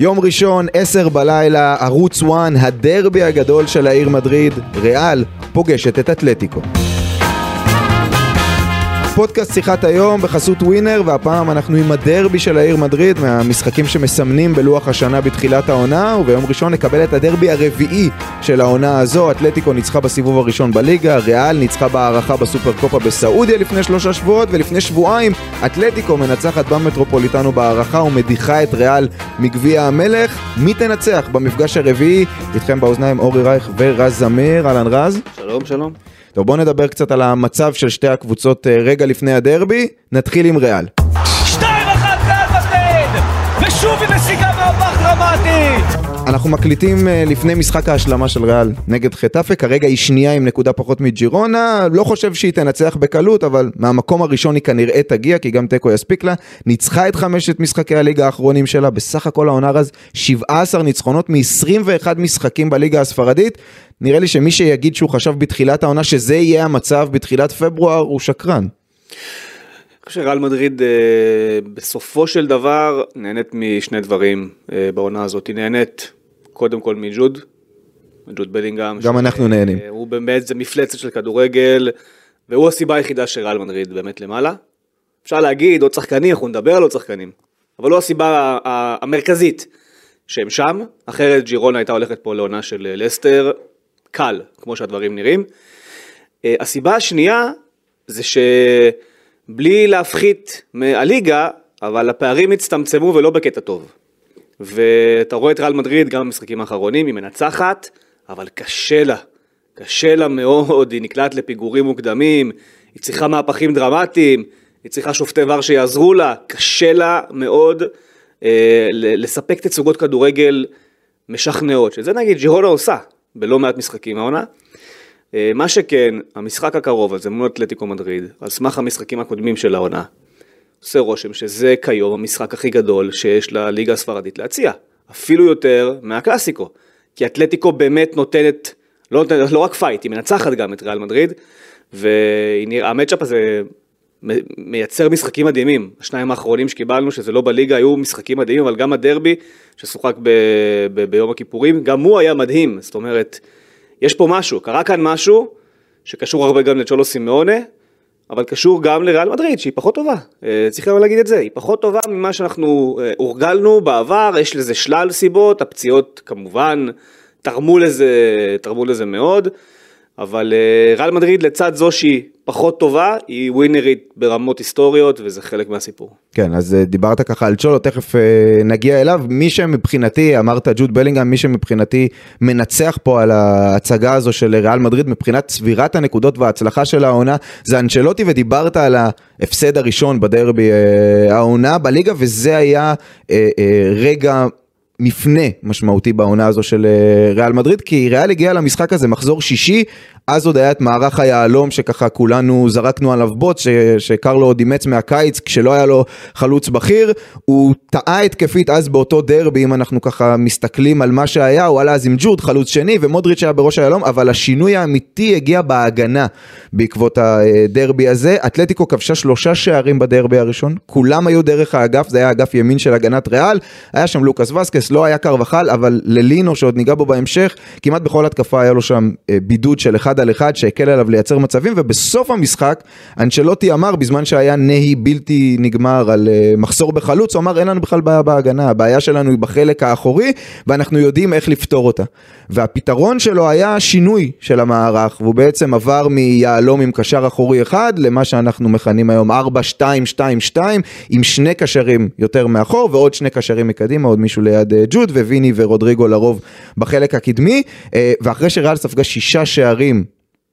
יום ראשון, עשר בלילה, ערוץ 1, הדרבי הגדול של העיר מדריד, ריאל פוגשת את אתלטיקו. פודקאסט שיחת היום בחסות ווינר והפעם אנחנו עם הדרבי של העיר מדריד מהמשחקים שמסמנים בלוח השנה בתחילת העונה וביום ראשון נקבל את הדרבי הרביעי של העונה הזו. אתלטיקו ניצחה בסיבוב הראשון בליגה ריאל ניצחה בהערכה בסופר קופה בסעודיה לפני שלושה שבועות ולפני שבועיים אתלטיקו מנצחת במטרופוליטנו בהערכה ומדיחה את ריאל מגביע המלך. מי תנצח במפגש הרביעי? איתכם באוזניים אורי רייך ורז זמיר. אהלן רז. שלום שלום טוב בוא נדבר קצת על המצב של שתי הקבוצות אה, רגע לפני הדרבי, נתחיל עם ריאל. שתיים אחת ריאל מדריד! ושוב היא משיגה מהפך דרמטי! אנחנו מקליטים אה, לפני משחק ההשלמה של ריאל נגד חטאפה, כרגע היא שנייה עם נקודה פחות מג'ירונה, לא חושב שהיא תנצח בקלות, אבל מהמקום הראשון היא כנראה תגיע, כי גם תיקו יספיק לה. ניצחה את חמשת משחקי הליגה האחרונים שלה, בסך הכל העונה רז 17 ניצחונות מ-21 משחקים בליגה הספרדית. נראה לי שמי שיגיד שהוא חשב בתחילת העונה שזה יהיה המצב בתחילת פברואר, הוא שקרן. אני חושב שריאל מדריד אה, בסופו של דבר נהנית משני דברים אה, בעונה הזאת, היא נהנית קודם כל מג'וד, ג'וד בלינגהם. גם אנחנו נהנים. אה, הוא באמת זה מפלצת של כדורגל, והוא הסיבה היחידה שריאל מדריד באמת למעלה. אפשר להגיד עוד שחקנים, אנחנו נדבר על עוד שחקנים, אבל לא הסיבה ה- ה- המרכזית שהם שם, אחרת ג'ירונה הייתה הולכת פה לעונה של אה, לסטר, קל, כמו שהדברים נראים. אה, הסיבה השנייה זה שבלי להפחית מהליגה, אבל הפערים הצטמצמו ולא בקטע טוב. ואתה רואה את ריאל מדריד גם במשחקים האחרונים, היא מנצחת, אבל קשה לה. קשה לה מאוד, היא נקלעת לפיגורים מוקדמים, היא צריכה מהפכים דרמטיים, היא צריכה שופטי ור שיעזרו לה, קשה לה מאוד אה, לספק תצוגות כדורגל משכנעות, שזה נגיד ג'ירונה עושה בלא מעט משחקים העונה. אה, מה שכן, המשחק הקרוב הזה מול אתלטיקו מדריד, על סמך המשחקים הקודמים של העונה, עושה רושם שזה כיום המשחק הכי גדול שיש לליגה הספרדית להציע, אפילו יותר מהקלאסיקו, כי אתלטיקו באמת נותנת, לא, נותנת, לא רק fight, היא מנצחת גם את ריאל מדריד, וה matchup הזה מייצר משחקים מדהימים, השניים האחרונים שקיבלנו, שזה לא בליגה, היו משחקים מדהימים, אבל גם הדרבי, ששוחק ב, ב, ביום הכיפורים, גם הוא היה מדהים, זאת אומרת, יש פה משהו, קרה כאן משהו, שקשור הרבה גם לצ'ולו סימאונה, אבל קשור גם לריאל מדריד, שהיא פחות טובה, אה, צריך גם להגיד את זה, היא פחות טובה ממה שאנחנו אה, הורגלנו בעבר, יש לזה שלל סיבות, הפציעות כמובן תרמו לזה, תרמו לזה מאוד, אבל אה, ריאל מדריד לצד זו שהיא פחות טובה, היא ווינרית ברמות היסטוריות, וזה חלק מהסיפור. כן, אז אה, דיברת ככה על צ'ולו, תכף אה, נגיע אליו. מי שמבחינתי, אמרת ג'וד בלינגהם, מי שמבחינתי מנצח פה על ההצגה הזו של ריאל מדריד, מבחינת צבירת הנקודות וההצלחה של העונה, זה אנצ'לוטי, ודיברת על ההפסד הראשון בדרבי אה, העונה בליגה, וזה היה רגע... מפנה משמעותי בעונה הזו של ריאל מדריד, כי ריאל הגיע למשחק הזה מחזור שישי, אז עוד היה את מערך היהלום שככה כולנו זרקנו עליו בוט, ש- שקרלו עוד אימץ מהקיץ כשלא היה לו חלוץ בכיר, הוא טעה התקפית אז באותו דרבי, אם אנחנו ככה מסתכלים על מה שהיה, הוא עלה אז עם ג'ורד, חלוץ שני, ומודריץ' היה בראש היהלום, אבל השינוי האמיתי הגיע בהגנה בעקבות הדרבי הזה. אתלטיקו כבשה שלושה שערים בדרבי הראשון, כולם היו דרך האגף, זה היה אגף ימין של הגנת ריאל, היה שם לוקאס וסקס, לא היה קרבחל, אבל ללינו שעוד ניגע בו בהמשך, כמעט בכל התקפה היה לו שם אה, בידוד של אחד על אחד שהקל עליו לייצר מצבים, ובסוף המשחק אנצ'לוטי אמר בזמן שהיה נהי בלתי נגמר על אה, מחסור בחלוץ, הוא אמר אין לנו בכלל בעיה בהגנה, הבעיה שלנו היא בחלק האחורי, ואנחנו יודעים איך לפתור אותה. והפתרון שלו היה שינוי של המערך, והוא בעצם עבר מיהלום עם קשר אחורי אחד, למה שאנחנו מכנים היום 4-2-2-2, עם שני קשרים יותר מאחור, ועוד שני קשרים מקדימה, עוד מישהו ליד אה, ג'וד, וויני ורודריגו לרוב בחלק הקדמי, אה, ואחרי שריאל ספגה שישה שערים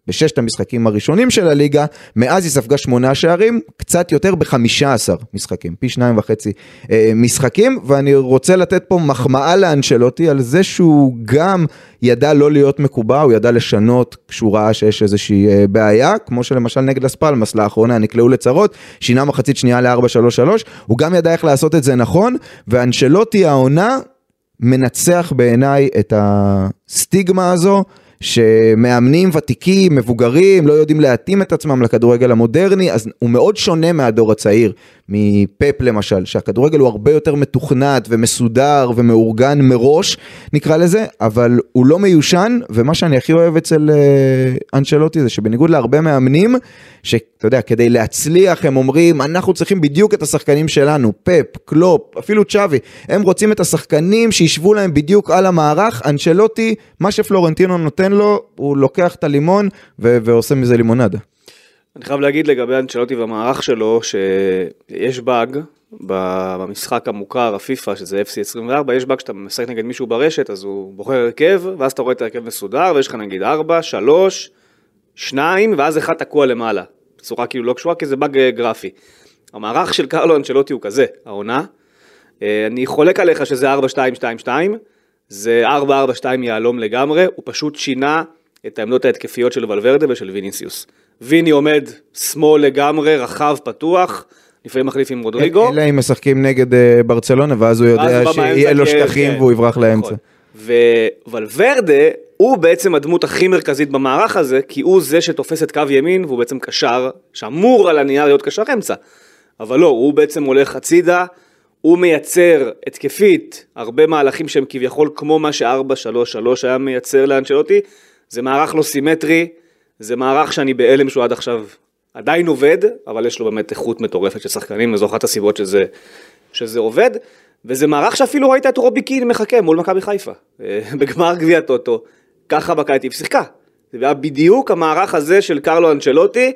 בששת המשחקים הראשונים של הליגה, מאז היא ספגה שמונה שערים, קצת יותר בחמישה עשר משחקים, פי שניים וחצי אה, משחקים, ואני רוצה לתת פה מחמאה לאנשלוטי על זה שהוא גם ידע לא להיות מקובע, הוא ידע לשנות כשהוא ראה שיש איזושהי אה, בעיה, כמו שלמשל נגד אספלמס לאחרונה נקלעו לצרות, שינה מחצית שנייה ל-4-3-3, הוא גם ידע איך לעשות את זה נכון, ואנשלוטי העונה מנצח בעיניי את הסטיגמה הזו. שמאמנים ותיקים, מבוגרים, לא יודעים להתאים את עצמם לכדורגל המודרני, אז הוא מאוד שונה מהדור הצעיר, מפפ למשל, שהכדורגל הוא הרבה יותר מתוכנת ומסודר ומאורגן מראש, נקרא לזה, אבל הוא לא מיושן, ומה שאני הכי אוהב אצל אה, אנשלוטי זה שבניגוד להרבה מאמנים, שאתה יודע, כדי להצליח הם אומרים, אנחנו צריכים בדיוק את השחקנים שלנו, פפ, קלופ, אפילו צ'אבי, הם רוצים את השחקנים שישבו להם בדיוק על המערך, אנשלוטי, מה שפלורנטינו נותן לו, הוא לוקח את הלימון ו- ועושה מזה לימונדה. אני חייב להגיד לגבי אנצ'לוטי והמערך שלו, שיש באג במשחק המוכר, הפיפא, שזה FC24, יש באג שאתה משחק נגד מישהו ברשת, אז הוא בוחר הרכב, ואז אתה רואה את ההרכב מסודר, ויש לך נגיד 4, 3, 2, ואז אחד תקוע למעלה. בצורה כאילו לא קשורה, כי זה באג אה, גרפי. המערך של קרלו אנצ'לוטי הוא כזה, העונה. אה, אני חולק עליך שזה 4-2-2-2, זה 4-4-2 יהלום לגמרי, הוא פשוט שינה את העמדות ההתקפיות של ולוורדה ושל ויניסיוס. ויני עומד שמאל לגמרי, רחב, פתוח, לפעמים מחליף עם רודריגו. אלא אם משחקים נגד אה, ברצלונה, ואז הוא יודע שיהיה לו כן, שטחים כן. והוא יברח לאמצע. נכון. הוא בעצם הדמות הכי מרכזית במערך הזה, כי הוא זה שתופס את קו ימין והוא בעצם קשר, שאמור על הנייר להיות קשר אמצע. אבל לא, הוא בעצם הולך הצידה, הוא מייצר התקפית הרבה מהלכים שהם כביכול כמו מה ש-4-3-3 היה מייצר לאנצ'לוטי, זה מערך לא סימטרי, זה מערך שאני בהלם שהוא עד עכשיו עדיין עובד, אבל יש לו באמת איכות מטורפת של שחקנים, וזו אחת הסיבות שזה, שזה עובד. וזה מערך שאפילו ראית את רובי קין מחכה מול מכבי חיפה, אה, בגמר גביע טוטו, ככה בקייטיב שיחקה. זה היה בדיוק המערך הזה של קרלו אנצ'לוטי,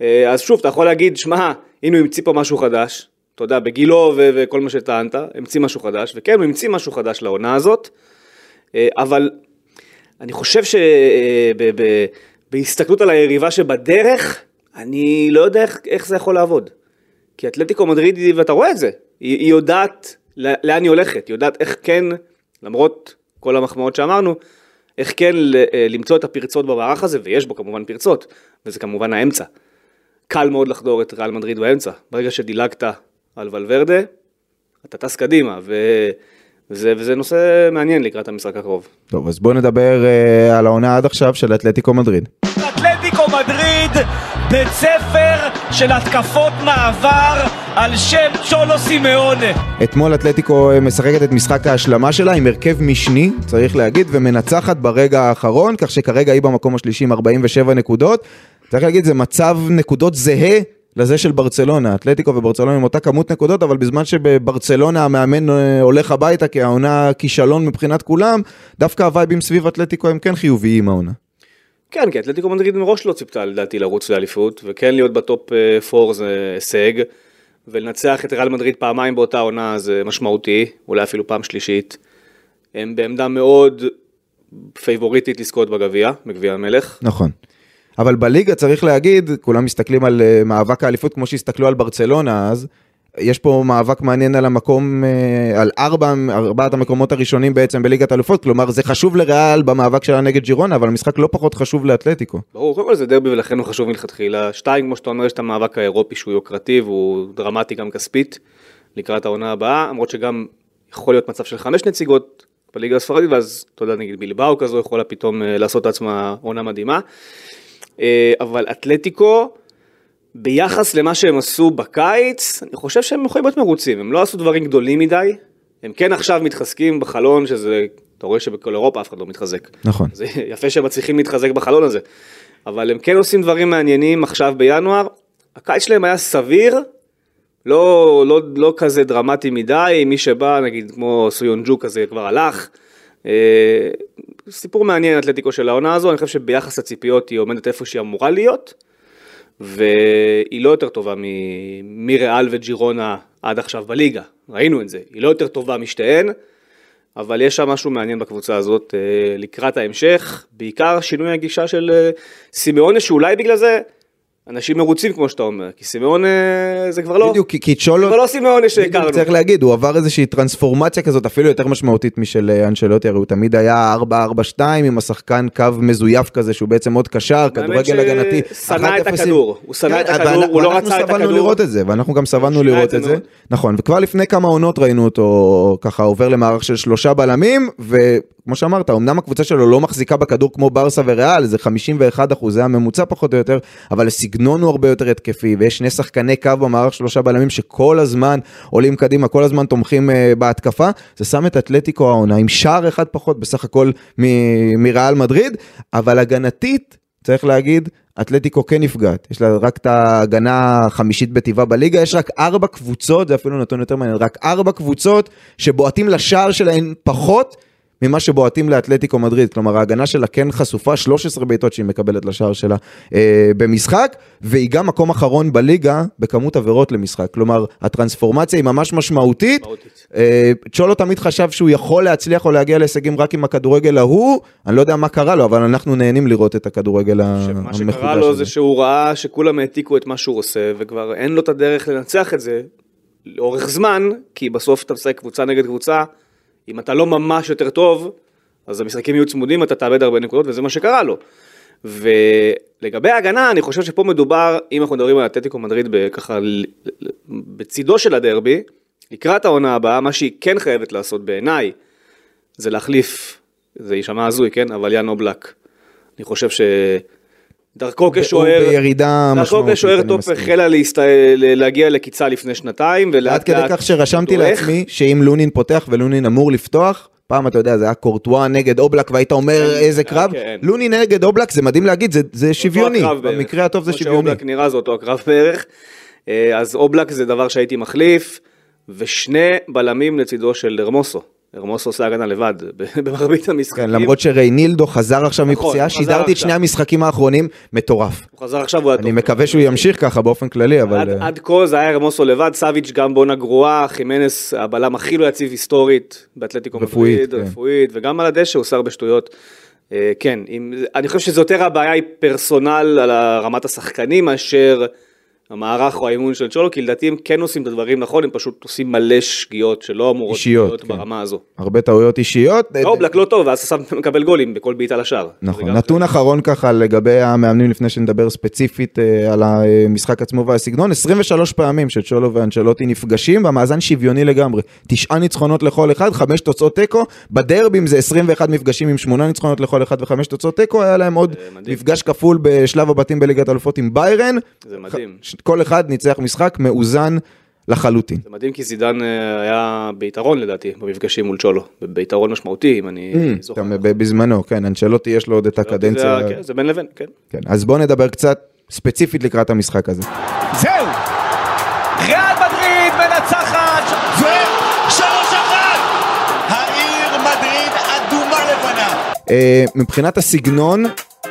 אה, אז שוב, אתה יכול להגיד, שמע, הנה הוא המציא פה משהו חדש, אתה יודע, בגילו ו- וכל מה שטענת, המציא משהו חדש, וכן, הוא המציא משהו חדש לעונה הזאת, אה, אבל אני חושב שבהסתכלות על היריבה שבדרך, אני לא יודע איך, איך זה יכול לעבוד. כי אתלטיקו מדריד, ואתה רואה את זה, היא, היא יודעת לאן היא הולכת, היא יודעת איך כן, למרות כל המחמאות שאמרנו, איך כן אה, למצוא את הפרצות במערך הזה, ויש בו כמובן פרצות, וזה כמובן האמצע. קל מאוד לחדור את ריאל מדריד באמצע. ברגע שדילגת על ולוורדה, אתה טס קדימה, ו... וזה, וזה נושא מעניין לקראת המשחק הקרוב. טוב, אז בואו נדבר אה, על העונה עד עכשיו של אתלטיקו מדריד. אתלטיקו מדריד, בית ספר של התקפות מעבר על שם צ'ולו סימאונה. אתמול אתלטיקו אה, משחקת את משחק ההשלמה שלה עם הרכב משני, צריך להגיד, ומנצחת ברגע האחרון, כך שכרגע היא במקום השלישי עם 47 נקודות. צריך להגיד, זה מצב נקודות זהה לזה של ברצלונה. אתלטיקו וברצלונה עם אותה כמות נקודות, אבל בזמן שבברצלונה המאמן אה, הולך הביתה כי העונה כישלון מבחינת כולם, דווקא הווייבים סביב אתלטיקו הם כן חיוביים העונה. כן, כי אתלטיקו מדריד מראש לא ציפתה לדעתי לרוץ לאליפות, וכן להיות ב top 4 זה הישג, ולנצח את ריאל מדריד פעמיים באותה עונה זה משמעותי, אולי אפילו פעם שלישית. הם בעמדה מאוד פייבוריטית לזכות בגביע, בגביע המלך. נכון. אבל בליגה צריך להגיד, כולם מסתכלים על אה, מאבק האליפות כמו שהסתכלו על ברצלונה אז, יש פה מאבק מעניין על המקום, אה, על ארבע, ארבעת המקומות הראשונים בעצם בליגת האלופות, כלומר זה חשוב לריאל במאבק שלה נגד ג'ירונה, אבל המשחק לא פחות חשוב לאתלטיקו. ברור, קודם כל זה דרבי ולכן הוא חשוב מלכתחילה. שתיים, כמו שאתה אומר, יש את המאבק האירופי שהוא יוקרתי והוא דרמטי גם כספית לקראת העונה הבאה, למרות שגם יכול להיות מצב של חמש נציגות בליגה הספרדית, ואז אתה יודע, נגיד בלבאו כזו יכולה פתאום אה, לעשות לעצמה עונה מדהימה. אה, אבל אתלטיקו, ביחס למה שהם עשו בקיץ, אני חושב שהם יכולים להיות מרוצים, הם לא עשו דברים גדולים מדי, הם כן עכשיו מתחזקים בחלון, שזה, אתה רואה שבכל אירופה אף אחד לא מתחזק. נכון. זה יפה שהם מצליחים להתחזק בחלון הזה, אבל הם כן עושים דברים מעניינים עכשיו בינואר, הקיץ שלהם היה סביר, לא, לא, לא כזה דרמטי מדי, מי שבא, נגיד כמו סויונג'ו כזה כבר הלך. אה, סיפור מעניין אתלטיקו של העונה הזו, אני חושב שביחס לציפיות היא עומדת איפה שהיא אמורה להיות, והיא לא יותר טובה מ- מריאל וג'ירונה עד עכשיו בליגה, ראינו את זה, היא לא יותר טובה משתיהן, אבל יש שם משהו מעניין בקבוצה הזאת אה, לקראת ההמשך, בעיקר שינוי הגישה של אה, סימאונה, שאולי בגלל זה אנשים מרוצים כמו שאתה אומר, כי סימאונה זה כבר לא, בדיוק, כי- כי זה צ'ולו, כבר לא סימאונה שהכרנו. צריך להגיד, הוא עבר איזושהי טרנספורמציה כזאת אפילו יותר משמעותית משל אה, אנשלוטי, הרי הוא תמיד היה 4-4-2 עם השחקן קו מזויף כזה שהוא בעצם עוד קשר, כדורגל הגנתי. שנא את 1-0. הכדור, הוא שנא את כן, הכדור, ואנ- הוא לא רצה את סבלנו הכדור. לראות את זה, ואנחנו גם סבלנו את לראות את זה. נכון, וכבר לפני כמה עונות ראינו אותו ככה עובר למערך של שלושה בלמים, כמו שאמרת, אמנם הקבוצה שלו לא מחזיקה בכדור כמו ברסה וריאל, זה 51 אחוז, זה הממוצע פחות או יותר, אבל הסגנון הוא הרבה יותר התקפי, ויש שני שחקני קו במערך שלושה בלמים שכל הזמן עולים קדימה, כל הזמן תומכים uh, בהתקפה, זה שם את אתלטיקו העונה עם שער אחד פחות בסך הכל מ- מריאל מדריד, אבל הגנתית, צריך להגיד, אתלטיקו כן נפגעת, יש לה רק את ההגנה החמישית בטבעה בליגה, יש רק ארבע קבוצות, זה אפילו נתון יותר מעניין, רק ארבע קבוצות שבועטים לשער שלהן פחות ממה שבועטים לאתלטיקו מדריד, כלומר ההגנה שלה כן חשופה, 13 בעיטות שהיא מקבלת לשער שלה אה, במשחק, והיא גם מקום אחרון בליגה בכמות עבירות למשחק, כלומר הטרנספורמציה היא ממש משמעותית. אה, צ'ולו תמיד חשב שהוא יכול להצליח או להגיע להישגים רק עם הכדורגל ההוא, אני לא יודע מה קרה לו, אבל אנחנו נהנים לראות את הכדורגל מה המחודש שקרה לו הזה. זה שהוא ראה שכולם העתיקו את מה שהוא עושה, וכבר אין לו את הדרך לנצח את זה לאורך זמן, כי בסוף אתה משחק קבוצה נגד קבוצה, אם אתה לא ממש יותר טוב, אז המשחקים יהיו צמודים, אתה תאבד הרבה נקודות, וזה מה שקרה לו. ולגבי ההגנה, אני חושב שפה מדובר, אם אנחנו מדברים על אתלטיקו מדריד ככה בצידו של הדרבי, לקראת העונה הבאה, מה שהיא כן חייבת לעשות בעיניי, זה להחליף, זה יישמע הזוי, כן? אבל יאן אובלק. אני חושב שדרכו כשוער, דרכו כשוער top. החלה להסת... להגיע לקיצה לפני שנתיים, ועד כדי כך שרשמתי. לעצמי שאם לונין פותח ולונין אמור לפתוח, פעם אתה יודע זה היה קורטואה נגד אובלק והיית אומר איזה קרב, כן. לונין נגד אובלק זה מדהים להגיד זה- זה שוויוני. במקרה הטוב זה כמו שוויוני. שאובלק נראה זה אותו הקרב בערך. אה, אז אובלק זה דבר שהייתי מחליף, ושני בלמים לצידו של הרמוסו. הרמוסו עושה הגנה לבד במרבית המשחקים. כן, למרות שריינילדו חזר עכשיו נכון, מפציעה, שידרתי את. שני המשחקים האחרונים, מטורף. הוא חזר עכשיו, הוא היה אני טוב. מקווה שהוא ימשיך ככה באופן כללי, אבל... עד, אה, עד כה זה היה רמוסו לבד, סאביץ' גם בונה גרועה, חימנס הבלם הכי לא יציב היסטורית באתלטיקו רפואית, כן. רפואית, וגם על הדשא הוא שר בשטויות. אה, כן, אם, אני חושב שזה יותר הבעיה היא פרסונל על רמת השחקנים מאשר המערך או האימון של צ'ולו, כי לדעתי הם כן עושים את הדברים נכון, הם פשוט עושים מלא שגיאות שלא אמורות אישיות, להיות כן. ברמה הזו. הרבה טעויות אישיות. אה, אובלק לא טוב, ואז אתה מקבל גולים בכל בעיטה לשער. נכון, נתון אחרון ככה לגבי המאמנים לפני שנדבר ספציפית אה, על המשחק עצמו והסגנון, 23 פעמים שצ'ולו ואנצ'לוטי נפגשים במאזן שוויוני לגמרי, תשעה ניצחונות לכל אחד, חמש תוצאות תיקו, בדרבים זה 21 מפגשים עם שמונה ניצחונות לכל אחד וחמש תוצאות תיקו, היה להם עוד. מפגש כפול בשלב הבתים בליגת האלופות עם ביירן, זה מדהים. ש- כל אחד ניצח משחק מאוזן לחלוטין. זה מדהים כי זידן אה, היה ביתרון לדעתי במפגשים מול צ'ולו, ביתרון משמעותי אם אני זוכר. גם ב- בזמנו, כן, אנצ'לוטי יש לו עוד את הקדנציה, זה- כן, זה בין לבין, כן. כן, אז בואו נדבר קצת ספציפית לקראת המשחק הזה. זהו! ריאל מדריד מנצחת! ושלוש אחת! העיר מדריד אדומה לפניו. אה, מבחינת הסגנון,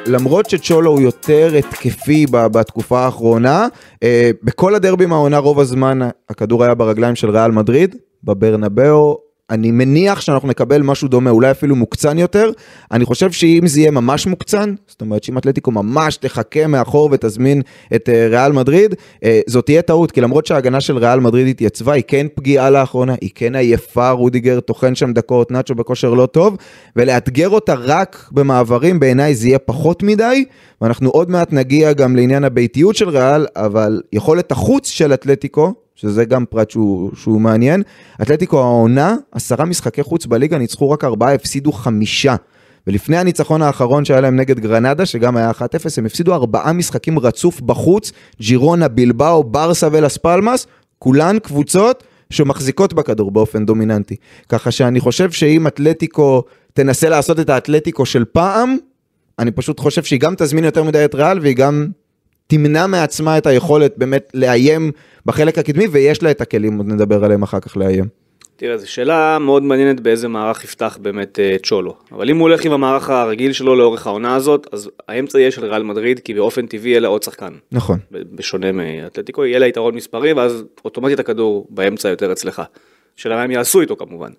למרות שצ'ולו הוא יותר התקפי בתקופה האחרונה, אה, בכל הדרבים העונה רוב הזמן הכדור היה ברגליים של ריאל מדריד, בברנבאו. אני מניח שאנחנו נקבל משהו דומה, אולי אפילו מוקצן יותר. אני חושב שאם זה יהיה ממש מוקצן, זאת אומרת שאם אתלטיקו ממש תחכה מאחור ותזמין את אה, ריאל מדריד, אה, זאת תהיה טעות, כי למרות שההגנה של ריאל מדריד התייצבה, היא כן פגיעה לאחרונה, היא כן עייפה, רודיגר טוחן שם דקות, נאצ'ו בכושר לא טוב, ולאתגר אותה רק במעברים, בעיניי זה יהיה פחות מדי, ואנחנו עוד מעט נגיע גם לעניין הביתיות של ריאל, אבל יכולת החוץ של אתלטיקו, שזה גם פרט שהוא, שהוא מעניין, אתלטיקו העונה, עשרה משחקי חוץ בליגה, ניצחו רק ארבעה, הפסידו חמישה. ולפני הניצחון האחרון שהיה להם נגד גרנדה, שגם היה 1-0, הם הפסידו ארבעה משחקים רצוף בחוץ, ג'ירונה, בלבאו, ברסה ולס פלמאס, כולן קבוצות שמחזיקות בכדור באופן דומיננטי. ככה שאני חושב שאם אתלטיקו תנסה לעשות את האתלטיקו של פעם, אני פשוט חושב שהיא גם תזמין יותר מדי את ריאל והיא גם תמנע מעצמה את היכולת באמת לאיים בחלק הקדמי, ויש לה את הכלים, עוד נדבר עליהם אחר כך לאיים. תראה, זו שאלה מאוד מעניינת באיזה מערך יפתח באמת אה, צ'ולו. אבל אם הוא הולך עם המערך הרגיל שלו לאורך העונה הזאת, אז האמצע יהיה של ריאל מדריד, כי באופן טבעי יהיה לה עוד שחקן. נכון. בשונה מאתלטיקו, יהיה לה יתרון מספרי, ואז אוטומטית הכדור באמצע יותר אצלך. שאלה מה הם יעשו איתו כמובן.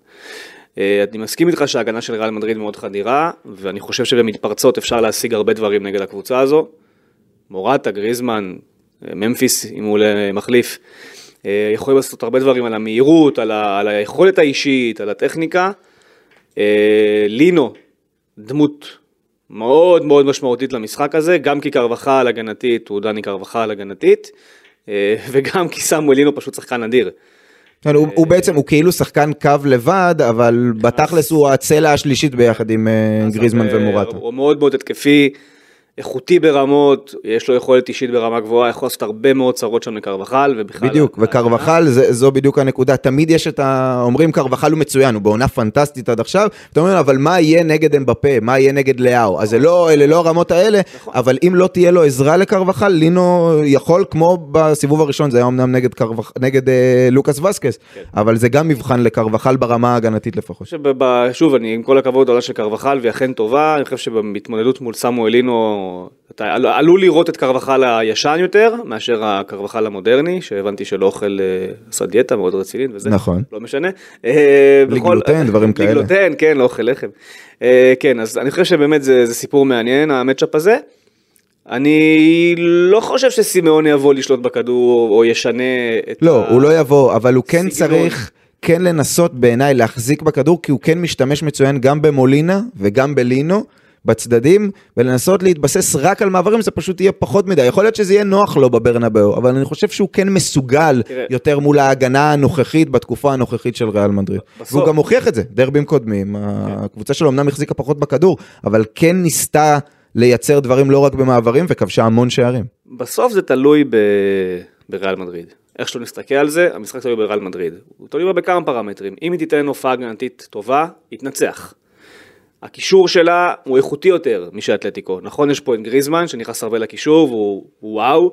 אה, אני מסכים איתך שההגנה של ריאל מדריד מאוד חדירה, ואני חושב שבמתפרצות אפשר להשיג הרבה דברים נגד הקבוצה הזו. מורטה, גריזמן, ממפיס, אם הוא מחליף, אה, יכולים לעשות הרבה דברים על המהירות, על, ה, על היכולת האישית, על הטכניקה. אה, לינו, דמות מאוד מאוד משמעותית למשחק הזה, גם כי קרבחל הגנתית הוא דני קרבחל הגנתית, אה, וגם כי סמואל לינו פשוט שחקן אדיר. כן, הוא, הוא בעצם, הוא כאילו שחקן קו לבד, אבל בתכלס הוא הצלע השלישית ביחד עם גריזמן ומורטה. הוא מאוד מאוד התקפי, איכותי ברמות, יש לו יכולת אישית ברמה גבוהה, יכול לעשות הרבה מאוד צרות שם לקרבחל, ובכלל... בדיוק, וקרבחל זה, זו בדיוק הנקודה, תמיד יש את ה... אומרים קרבחל הוא מצוין, הוא בעונה פנטסטית עד עכשיו, אתה אומר אבל מה יהיה נגד אמבפה, מה יהיה נגד לאהו, אז זה לא, אלה לא הרמות האלה, אבל אם לא תהיה לו עזרה לקרבחל, לינו יכול, כמו בסיבוב הראשון, זה היה אמנם נגד, קרבח... נגד אה, לוקאס וסקס, אבל זה גם מבחן לקרבחל ברמה ההגנתית לפחות. שוב, אני עם כל הכבוד העולה של קרבחל, והיא אכן טובה, אני חושב שבהתמודדות מול סמואלינו, אתה על- עלול לראות את קרבחל הישן יותר, מאשר הקרבחל המודרני, שהבנתי שלא אוכל, אה, עשה דיאטה מאוד רצינית וזה. נכון. לא משנה. אה, בלי בכל- גלוטן, דברים בלי כאלה. גלוטן, כן, לא אוכל לחם. אה, כן, אז אני חושב שבאמת זה, זה סיפור מעניין, המצ'אפ הזה. אני לא חושב שסימאוני יבוא לשלוט בכדור, או ישנה את לא, ה... הוא לא יבוא, אבל הוא כן סגנון. צריך כן לנסות בעיניי להחזיק בכדור, כי הוא כן משתמש מצוין גם במולינה וגם בלינו. בצדדים, ולנסות להתבסס רק על מעברים, זה פשוט יהיה פחות מדי. יכול להיות שזה יהיה נוח לו בברנבאו, אבל אני חושב שהוא כן מסוגל תראה. יותר מול ההגנה הנוכחית בתקופה הנוכחית של ריאל מדריד. בסוף- והוא גם הוכיח את זה, דרבים קודמים. הקבוצה שלו אמנם החזיקה פחות בכדור, אבל כן ניסתה לייצר דברים לא רק במעברים, וכבשה המון שערים. בסוף זה תלוי ב... בריאל מדריד. איך שלא נסתכל על זה, המשחק תלוי בריאל מדריד. הוא תלוי בה בכמה פרמטרים. אם היא תיתן הופעה הגנתית טובה, היא תנצח. הקישור שלה הוא איכותי יותר משל אתלטיקו. נכון, יש פה את גריזמן שנכנס הרבה לקישור והוא הוא וואו,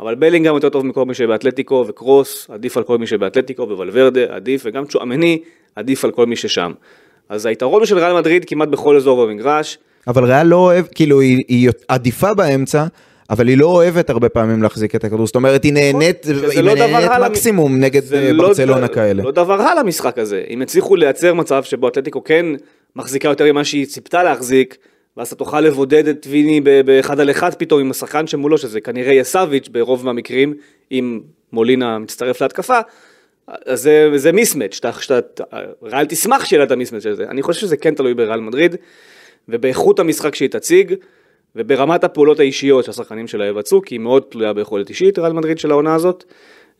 אבל בלינגהם יותר טוב מכל מי שבאתלטיקו, וקרוס עדיף על כל מי שבאתלטיקו, וולברדה עדיף, וגם צ'ואמני עדיף על כל מי ששם. אז היתרון של ריאל מדריד כמעט בכל אזור במגרש, אבל ריאל לא אוהב, כאילו היא, היא עדיפה באמצע, אבל היא לא אוהבת הרבה פעמים להחזיק את הכדור, זאת אומרת היא נהנית, שזה היא לא נהנית רע למ- מקסימום נגד זה אה, לא ברצלונה ד- כאלה. לא דבר רע למשחק הזה. אם הצליחו לייצר מצב שבו אתלטיקו כן מחזיקה יותר ממה שהיא ציפתה להחזיק, ואז אתה תוכל לבודד את ויני באחד על אחד פתאום עם השחקן שמולו, שזה כנראה יהיה סאביץ' ברוב מהמקרים, אם מולינה מצטרף להתקפה, אז זה, זה מיסמץ', שאתה, שאתה, ריאל תשמח שיהיה לה את המיסמץ' הזה. אני חושב שזה כן תלוי בריאל מדריד, ובאיכות המשחק שהיא תציג, וברמת הפעולות האישיות שהשחקנים שלה יבצעו, כי היא מאוד תלויה ביכולת אישית, ריאל מדריד של העונה הזאת.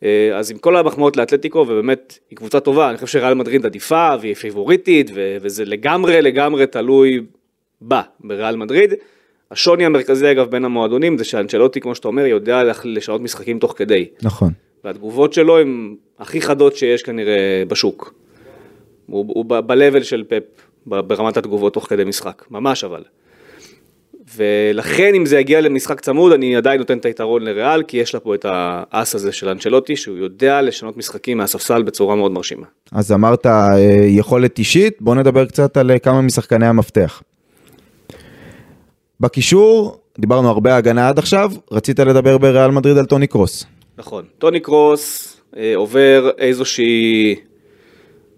אה, אז עם כל המחמאות לאתלטיקו, ובאמת היא קבוצה טובה, אני חושב שריאל מדריד עדיפה, והיא פיבוריטית, ו- וזה לגמרי לגמרי תלוי בה, בריאל מדריד. השוני המרכזי אגב בין המועדונים זה שאנצ'לוטי, כמו שאתה אומר, יודע לשנות משחקים תוך כדי. נכון. והתגובות שלו הן הכי חדות שיש כנראה בשוק. הוא, הוא ב-level של פפ, ברמת התגובות תוך כדי משחק, ממש אבל. ולכן אם זה יגיע למשחק צמוד, אני עדיין נותן את היתרון לריאל, כי יש לה פה את האס הזה של אנצ'לוטי, שהוא יודע לשנות משחקים מהספסל בצורה מאוד מרשימה. אז אמרת אה, יכולת אישית, בוא נדבר קצת על אה, כמה משחקני המפתח. בקישור, דיברנו הרבה הגנה עד עכשיו, רצית לדבר בריאל מדריד על טוני קרוס. נכון. טוני קרוס אה, עובר איזושהי,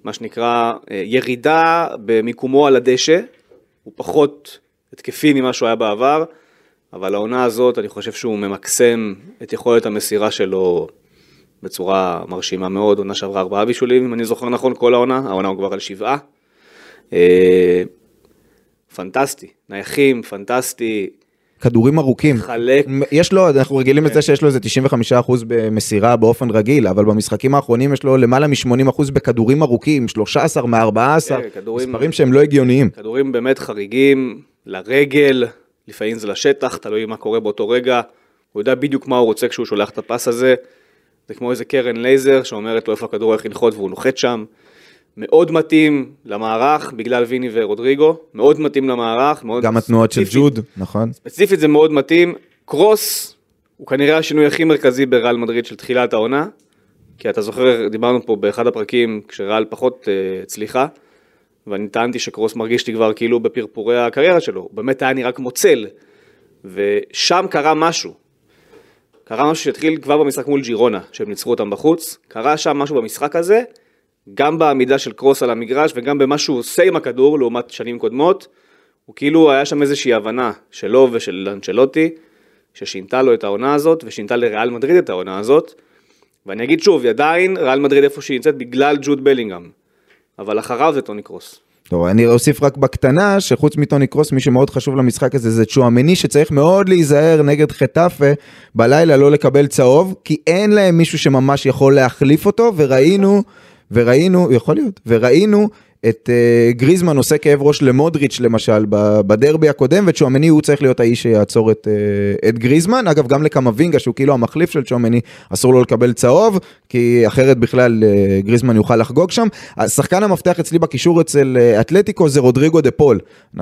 מה שנקרא, ירידה במיקומו על הדשא. הוא פחות התקפי ממה שהוא היה בעבר, אבל העונה הזאת, אני חושב שהוא ממקסם את יכולת המסירה שלו בצורה מרשימה מאוד. עונה שעברה ארבעה בישולים, אם אני זוכר נכון, כל העונה. העונה הוא כבר על שבעה. אה, פנטסטי. נייחים, פנטסטי. כדורים ארוכים. חלק. יש לו, אנחנו רגילים לזה שיש לו איזה 95% במסירה באופן רגיל, אבל במשחקים האחרונים יש לו למעלה מ-80% בכדורים ארוכים, 13 מ-14, כן, מספרים שהם לא הגיוניים. כדורים באמת חריגים, לרגל, לפעמים זה לשטח, תלוי מה קורה באותו רגע. הוא יודע בדיוק מה הוא רוצה כשהוא שולח את הפס הזה. זה כמו איזה קרן לייזר שאומרת לו איפה הכדור הולך לנחות והוא נוחת שם. מאוד מתאים למערך בגלל ויני ורודריגו, מאוד מתאים למערך. מאוד גם התנועות של ספציפית. ג'וד, נכון? ספציפית זה מאוד מתאים. קרוס הוא כנראה השינוי הכי מרכזי בריאל מדריד של תחילת העונה. כי אתה זוכר, דיברנו פה באחד הפרקים כשריאל פחות אה, הצליחה, ואני טענתי שקרוס מרגיש לי כבר כאילו בפרפורי הקריירה שלו, הוא באמת היה נראה כמו צל, ושם קרה משהו. קרה משהו שהתחיל כבר במשחק מול ג'ירונה, שהם ניצחו אותם בחוץ, קרה שם משהו במשחק הזה, גם בעמידה של קרוס על המגרש וגם במה שהוא עושה עם הכדור לעומת שנים קודמות, הוא כאילו היה שם איזושהי הבנה שלו ושל אנצ'לוטי, ששינתה לו את העונה הזאת ושינתה לריאל מדריד את העונה הזאת. ואני אגיד שוב, עדיין ריאל מדריד איפה שהיא נמצאת בגלל ג'וד בלינגהם. אבל אחריו זה טוני קרוס. טוב, אני אוסיף רק בקטנה, שחוץ מטוני קרוס, מי שמאוד חשוב למשחק הזה זה צ'ואמני, שצריך מאוד להיזהר נגד חטאפה בלילה לא לקבל צהוב, כי אין להם מישהו שממש יכול להחליף אותו, וראינו, וראינו, יכול להיות, וראינו את uh, גריזמן עושה כאב ראש למודריץ' למשל בדרבי הקודם וצ'ואמני הוא צריך להיות האיש שיעצור את, uh, את גריזמן אגב גם לקמבינגה שהוא כאילו המחליף של צ'ואמני אסור לו לקבל צהוב כי אחרת בכלל uh, גריזמן יוכל לחגוג שם. השחקן המפתח אצלי בקישור אצל uh, אתלטיקו זה רודריגו דה פול.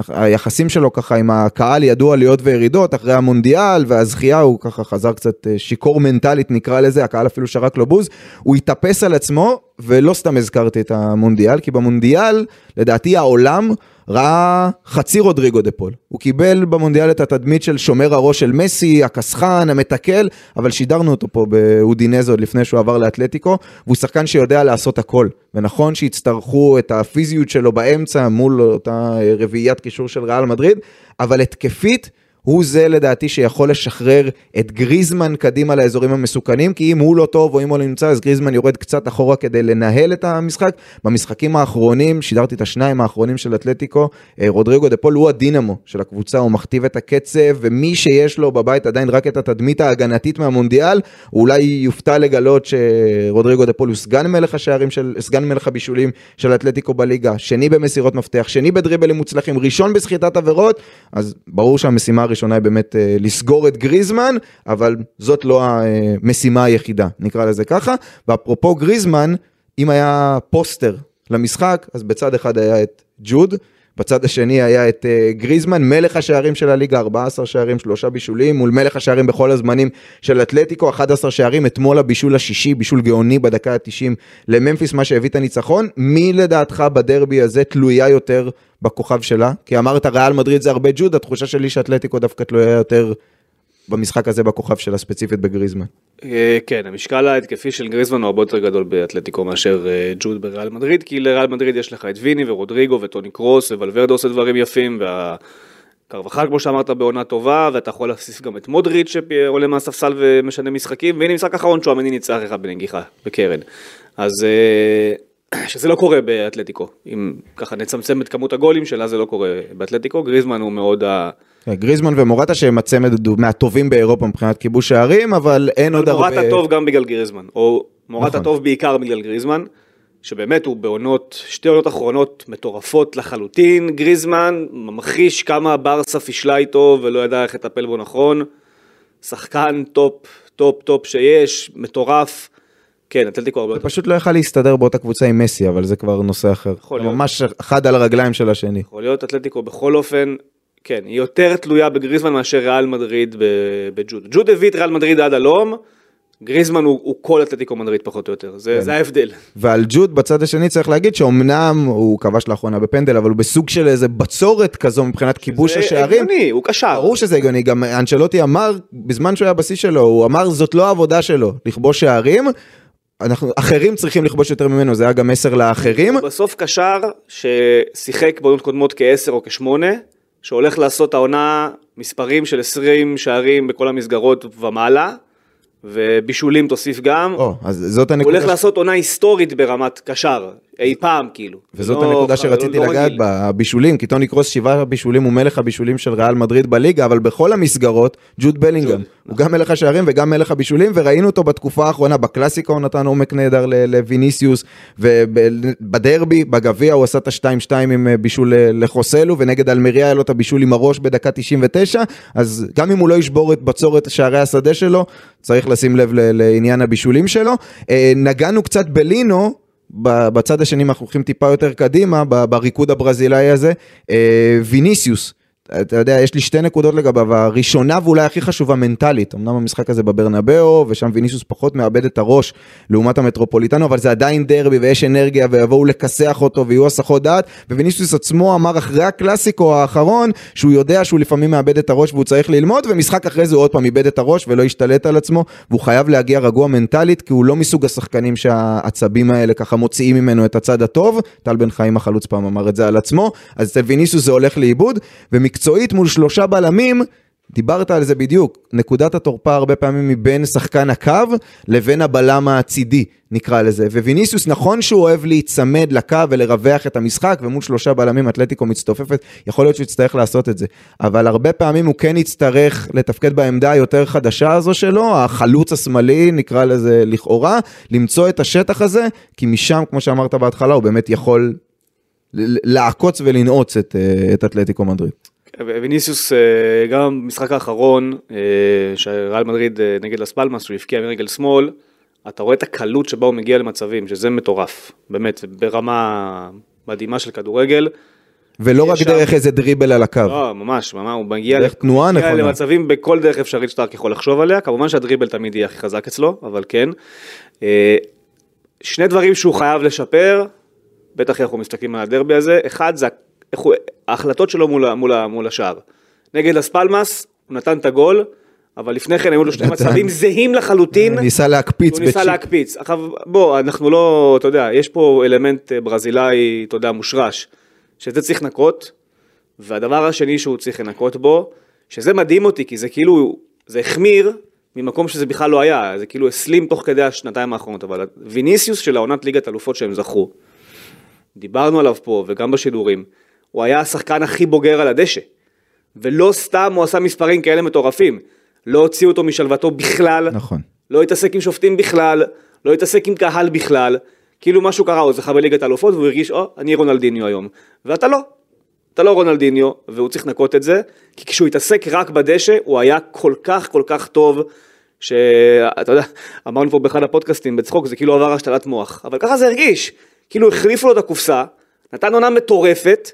היחסים שלו ככה עם הקהל ידוע עליות וירידות אחרי המונדיאל והזכייה הוא ככה חזר קצת uh, שיכור מנטלית נקרא לזה הקהל אפילו שרק לו בוז הוא התאפס על עצמו ולא סתם הזכרתי את המונדיאל, כי במונדיאל, לדעתי העולם ראה חצי רודריגו דה פול. הוא קיבל במונדיאל את התדמית של שומר הראש של מסי, הקסחן, המתקל, אבל שידרנו אותו פה באודינזו עוד לפני שהוא עבר לאתלטיקו, והוא שחקן שיודע לעשות הכל. ונכון שיצטרכו את הפיזיות שלו באמצע מול אותה רביעיית קישור של ריאל מדריד, אבל התקפית, הוא זה לדעתי שיכול לשחרר את גריזמן קדימה לאזורים המסוכנים, כי אם הוא לא טוב או אם הוא לא נמצא, אז גריזמן יורד קצת אחורה כדי לנהל את המשחק. במשחקים האחרונים, שידרתי את השניים האחרונים של אתלטיקו, אה, רודריגו דה פול הוא הדינמו של הקבוצה, הוא מכתיב את הקצב, ומי שיש לו בבית עדיין רק את התדמית ההגנתית מהמונדיאל, אולי יופתע לגלות שרודריגו דה פול הוא סגן מלך השערים של, סגן מלך הבישולים של אתלטיקו בליגה, שני במסירות מפתח, שני בדריבלים מוצלחים, ראשון בסחיטת עבירות, אז ברור הראשונה היא באמת אה, לסגור את גריזמן, אבל זאת לא המשימה היחידה, נקרא לזה ככה. ואפרופו גריזמן, אם היה פוסטר למשחק, אז בצד אחד היה את ג'וד, בצד השני היה את uh, גריזמן, מלך השערים של הליגה, 14 שערים, שלושה בישולים, מול מלך השערים בכל הזמנים של אתלטיקו, 11 שערים, אתמול הבישול השישי, בישול גאוני בדקה ה-90 לממפיס, מה שהביא את הניצחון. מי לדעתך בדרבי הזה תלויה יותר בכוכב שלה? כי אמרת ריאל מדריד זה הרבה ג'וד, התחושה שלי שאתלטיקו דווקא תלויה יותר במשחק הזה בכוכב שלה ספציפית בגריזמן. אה, כן, המשקל ההתקפי של גריזמן הוא הרבה יותר גדול באתלטיקו מאשר אה, ג'וד בריאל מדריד, כי לריאל מדריד יש לך את ויני ורודריגו וטוני קרוס וולברדו עושה דברים יפים, והקרבחל כמו שאמרת בעונה טובה, ואתה יכול להוסיף גם את מודריץ' שעולה מהספסל ומשנה משחקים, והנה משחק אחרון שועמני ניצח אחד בנגיחה, בקרן. אז אה, שזה לא קורה באתלטיקו, אם ככה נצמצם את כמות הגולים שלה זה לא קורה באתלטיקו, גריזמן הוא מאוד ה... גריזמן ומורטה שהם הצמד מהטובים באירופה מבחינת כיבוש שערים, אבל אין עוד הרבה... מורטה טוב גם בגלל גריזמן, או מורטה נכון. טוב בעיקר בגלל גריזמן, שבאמת הוא בעונות, שתי עונות אחרונות מטורפות לחלוטין, גריזמן ממחיש כמה ברסה פישלה איתו ולא ידע איך לטפל בו נכון, שחקן טופ, טופ, טופ שיש, מטורף. כן, אתלטיקו הרבה יותר. פשוט לא יכל להסתדר באותה קבוצה עם מסי, אבל זה כבר נושא אחר. יכול להיות. ממש אחד על הרגליים של השני. יכול להיות, אתלטיקו בכל אופן, כן, היא יותר תלויה בגריזמן מאשר ריאל מדריד בג'וד. ג'וד הביא את ריאל מדריד עד הלום, גריזמן הוא, הוא כל אתלטיקו מדריד פחות או יותר, זה, כן. זה ההבדל. ועל ג'וד בצד השני צריך להגיד שאומנם הוא כבש לאחרונה בפנדל, אבל הוא בסוג של איזה בצורת כזו מבחינת כיבוש השערים. זה הגיוני, הוא קשר. ברור שזה הגיוני, גם אנשלוטי אמר, בזמן שהוא היה בשיא שלו, הוא אמר זאת לא העבודה שלו, לכבוש שערים. אנחנו, אחרים צריכים לכבוש יותר ממנו, זה היה גם מסר לאחרים. בסוף קשר ששיחק בעונות קודמות כעשר או כשמונה, שהולך לעשות העונה מספרים של 20 שערים בכל המסגרות ומעלה, ובישולים תוסיף גם. או, אז זאת הנקודה. הוא הולך. לעשות עונה היסטורית ברמת קשר, אי פעם כאילו. וזאת לא, הנקודה שרציתי לא לגעת בה, הבישולים, כי טוני קרוס שבעה בישולים הוא מלך הבישולים של ריאל מדריד בליגה, אבל בכל המסגרות, ג'וד בלינגהם, הוא גם מלך השערים וגם מלך הבישולים, וראינו אותו בתקופה האחרונה, בקלאסיקה הוא נתן עומק נהדר לוויניסיוס, ובדרבי, בגביע הוא עשה את ה-2-2 עם אה, בישול לחוסלו, ונגד אלמריה היה לו את הבישול עם הראש בדקה 99, אז גם אם הוא לא ישבור את בצורת שערי השדה שלו, צריך לשים לב לעניין הבישולים שלו. אה, נגענו קצת בלינו, בצד השני אנחנו הולכים טיפה יותר קדימה, בריקוד הברזילאי הזה, אה, ויניסיוס. אתה יודע, יש לי שתי נקודות לגביו, הראשונה ואולי הכי חשובה מנטלית, אמנם המשחק הזה בברנבאו, ושם ויניסיוס פחות מאבד את הראש לעומת המטרופוליטנו, אבל זה עדיין דרבי ויש אנרגיה ויבואו לכסח אותו ויהיו הסחות דעת, וויניסיוס עצמו אמר אחרי הקלאסיקו האחרון, שהוא יודע שהוא לפעמים מאבד את הראש והוא צריך ללמוד, ומשחק אחרי זה הוא עוד פעם איבד את הראש ולא השתלט על עצמו, והוא חייב להגיע רגוע מנטלית, כי הוא לא מסוג השחקנים שהעצבים האלה ככה מוציאים ממנו את הצד הטוב, טל בן חיים החלוץ פעם אמר את זה על עצמו, אז מקצועית מול שלושה בלמים, דיברת על זה בדיוק, נקודת התורפה הרבה פעמים מבין שחקן הקו לבין הבלם הצידי, נקרא לזה. וויניסיוס, נכון שהוא אוהב להיצמד לקו ולרווח את המשחק, ומול שלושה בלמים אתלטיקו מצטופפת, יכול להיות שהוא יצטרך לעשות את זה. אבל הרבה פעמים הוא כן יצטרך לתפקד בעמדה היותר חדשה הזו שלו, החלוץ השמאלי, נקרא לזה לכאורה, למצוא את השטח הזה, כי משם, כמו שאמרת בהתחלה, הוא באמת יכול לעקוץ ולנעוץ את, אה, את אתלטיקו מדריד. ויניסיוס, אה, גם במשחק האחרון, אה, שריאל מדריד אה, נגד לס פלמאס, שהוא הבקיע מרגל שמאל, אתה רואה את הקלות שבה הוא מגיע למצבים, שזה מטורף, באמת, ברמה מדהימה של כדורגל. ולא רק יש דרך שם- איזה דריבל על הקו. לא, ממש, ממש, הוא מגיע, דרך תנועה מגיע נכונה. למצבים בכל דרך אפשרית שאתה רק יכול לחשוב עליה, כמובן שהדריבל תמיד יהיה הכי חזק אצלו, אבל כן. שני דברים שהוא חייב לשפר, בטח איך אנחנו מסתכלים על הדרבי הזה, אחד זה איך הוא, ההחלטות שלו מול, מול, מול השער. נגד לס פלמאס, הוא נתן את הגול, אבל לפני כן היו לו שני. מצבים זהים לחלוטין. ניסה להקפיץ הוא ניסה. להקפיץ. עכשיו, בוא, אנחנו לא, אתה יודע, יש פה אלמנט אה, ברזילאי, אתה יודע, מושרש, שאת זה צריך לנקות, והדבר השני שהוא צריך לנקות בו, שזה מדהים אותי, כי זה כאילו, זה החמיר ממקום שזה בכלל לא היה, זה כאילו הסלים תוך כדי השנתיים האחרונות, אבל ויניסיוס של העונת ליגת אלופות שהם זכו, דיברנו עליו פה וגם בשידורים, הוא היה השחקן הכי בוגר על הדשא, ולא סתם הוא עשה מספרים כאלה מטורפים, לא הוציאו אותו משלוותו בכלל, נכון. לא התעסק עם שופטים בכלל, לא התעסק עם קהל בכלל, כאילו משהו קרה, הוא זכה בליגת האלופות והוא הרגיש, או, אני רונלדיניו היום, ואתה לא. אתה לא רונלדיניו, והוא צריך לנקות את זה, כי כשהוא התעסק רק בדשא, הוא היה כל כך כל כך טוב, שאתה יודע, אמרנו פה באחד הפודקאסטים בצחוק, זה כאילו עבר השתלת מוח, אבל ככה זה הרגיש, כאילו החליפו לו את הקופסה, נתן עונה מטורפת,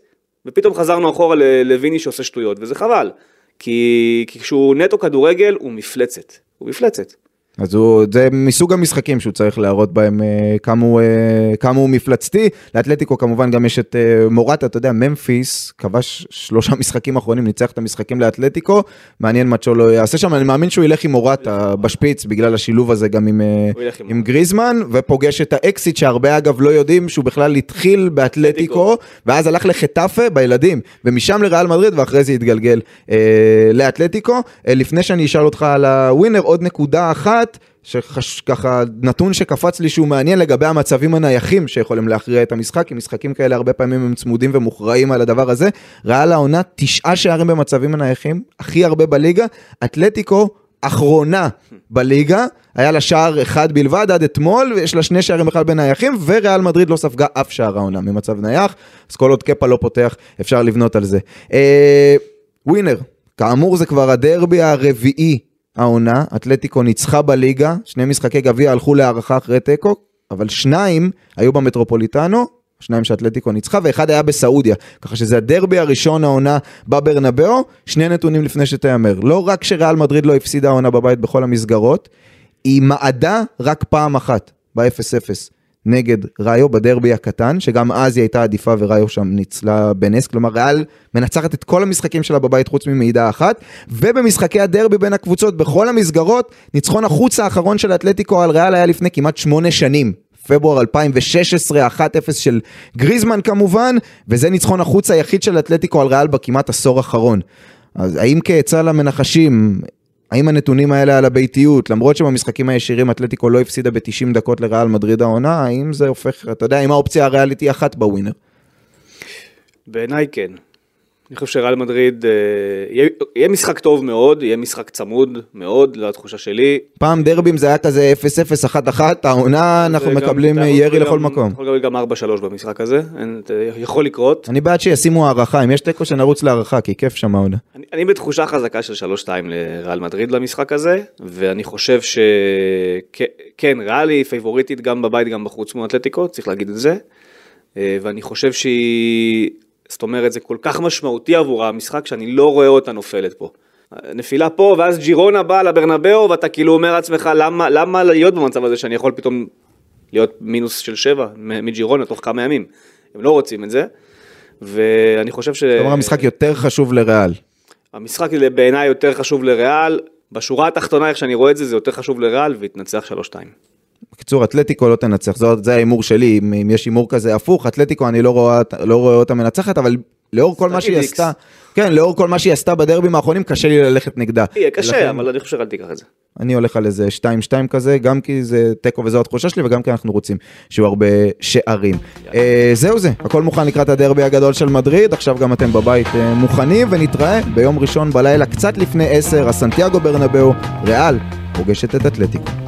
ופתאום חזרנו אחורה ל- לויני שעושה שטויות, וזה חבל, כי, כי כשהוא נטו כדורגל, הוא מפלצת, הוא מפלצת. אז הוא, זה מסוג המשחקים שהוא צריך להראות בהם אה, כמה הוא, אה, כמה הוא מפלצתי. לאתלטיקו כמובן גם יש את אה, מורטה, אתה יודע, ממפיס, כבש שלושה משחקים אחרונים, ניצח את המשחקים לאתלטיקו, מעניין מה צ'ולו יעשה שם, אני מאמין שהוא ילך עם מורטה בשפיץ, בגלל השילוב הזה גם עם, עם עם גריזמן, ופוגש את האקסיט שהרבה אגב לא יודעים שהוא בכלל התחיל באתלטיקו, ואז הלך לחטאפה בילדים, ומשם לריאל מדריד, ואחרי זה התגלגל אה, לאתלטיקו. אה, לפני שאני אשאל אותך על הווינר, עוד נקודה אחת. שככה נתון שקפץ לי שהוא מעניין לגבי המצבים הנייחים שיכולים להכריע את המשחק, כי משחקים כאלה הרבה פעמים הם צמודים ומוכרעים על הדבר הזה. ריאל העונה תשעה שערים במצבים הנייחים, הכי הרבה בליגה, אתלטיקו אחרונה בליגה, היה לה שער אחד בלבד עד אתמול, ויש לה שני שערים בכלל בנייחים, וריאל מדריד לא ספגה אף שער העונה ממצב נייח, אז כל עוד קפה לא פותח אפשר לבנות על זה. אה, ווינר, כאמור זה כבר הדרבי הרביעי העונה, אתלטיקו ניצחה בליגה, שני משחקי גביע הלכו להערכה אחרי תיקו, אבל שניים היו במטרופוליטנו, שניים שאתלטיקו ניצחה, ואחד היה בסעודיה, ככה שזה הדרבי הראשון העונה בברנבאו, שני נתונים לפני שתיאמר, לא רק שריאל מדריד לא הפסידה העונה בבית בכל המסגרות, היא מעדה רק פעם אחת, ב-0-0. נגד ראיו בדרבי הקטן, שגם אז היא הייתה עדיפה וראיו שם ניצלה בנס, כלומר ריאל מנצחת את כל המשחקים שלה בבית חוץ ממעידה אחת, ובמשחקי הדרבי בין הקבוצות בכל המסגרות, ניצחון החוץ האחרון של האתלטיקו על ריאל היה לפני כמעט שמונה שנים. פברואר 2016, 1-0 של גריזמן כמובן, וזה ניצחון החוץ היחיד של אתלטיקו על ריאל בכמעט עשור אחרון. אז האם כעצה למנחשים, האם הנתונים האלה על הביתיות, למרות שבמשחקים הישירים אתלטיקו לא הפסידה ב-90 דקות לריאל מדריד העונה, האם זה הופך, אתה יודע, אם האופציה הריאלית היא אחת בווינר? בעיניי כן. אני חושב שריאל מדריד, אה, יהיה, יהיה משחק טוב מאוד, יהיה משחק צמוד מאוד, זו התחושה שלי. פעם דרבים זה היה כזה 0-0, 1-1, העונה אנחנו מקבלים ירי לכל מקום. יכול לקבל גם 4-3 במשחק הזה, יכול לקרות. אני בעד שישימו הערכה, אם יש תיקו שנרוץ להערכה, כי כיף שם העונה. אני, אני בתחושה חזקה של 3-2 לריאל מדריד למשחק הזה, ואני חושב שכן, ריאל היא פייבוריטית גם בבית גם בחוץ מול אתלטיקו, צריך להגיד את זה, אה, ואני חושב שהיא, זאת אומרת, זה כל כך משמעותי עבורה המשחק, שאני לא רואה אותה נופלת פה. נפילה פה, ואז ג'ירונה באה לברנבאו, ואתה כאילו אומר לעצמך, למה, למה להיות במצב הזה שאני יכול פתאום להיות מינוס של 7 מג'ירונה תוך כמה ימים? הם לא רוצים את זה, ואני חושב ש... כלומר המשחק יותר חשוב לריאל. המשחק בעיניי יותר חשוב לריאל, בשורה התחתונה איך שאני רואה את זה, זה יותר חשוב לריאל והתנצח 3-2. בקיצור, אתלטיקו לא תנצח, זה, זה ההימור שלי, אם, אם יש הימור כזה הפוך, אתלטיקו אני לא רואה, לא רואה אותה מנצחת, אבל לאור כל מה שהיא איקס. עשתה, כן, לאור כל מה שהיא עשתה בדרבים האחרונים, קשה לי ללכת נגדה. יהיה קשה, ולכן אבל אני חושב שאל תיקח את זה. אני הולך על איזה 2-2 כזה, גם כי זה תיקו וזו התחושה שלי, וגם כי אנחנו רוצים שיהיו הרבה שערים. אה, זהו זה, הכל מוכן לקראת הדרבי הגדול של מדריד, עכשיו גם אתם בבית אה, מוכנים, ונתראה ביום ראשון בלילה, קצת לפני 10, הסנטיאגו ברנבאו, ריאל, פוגשת את אתלטיקו.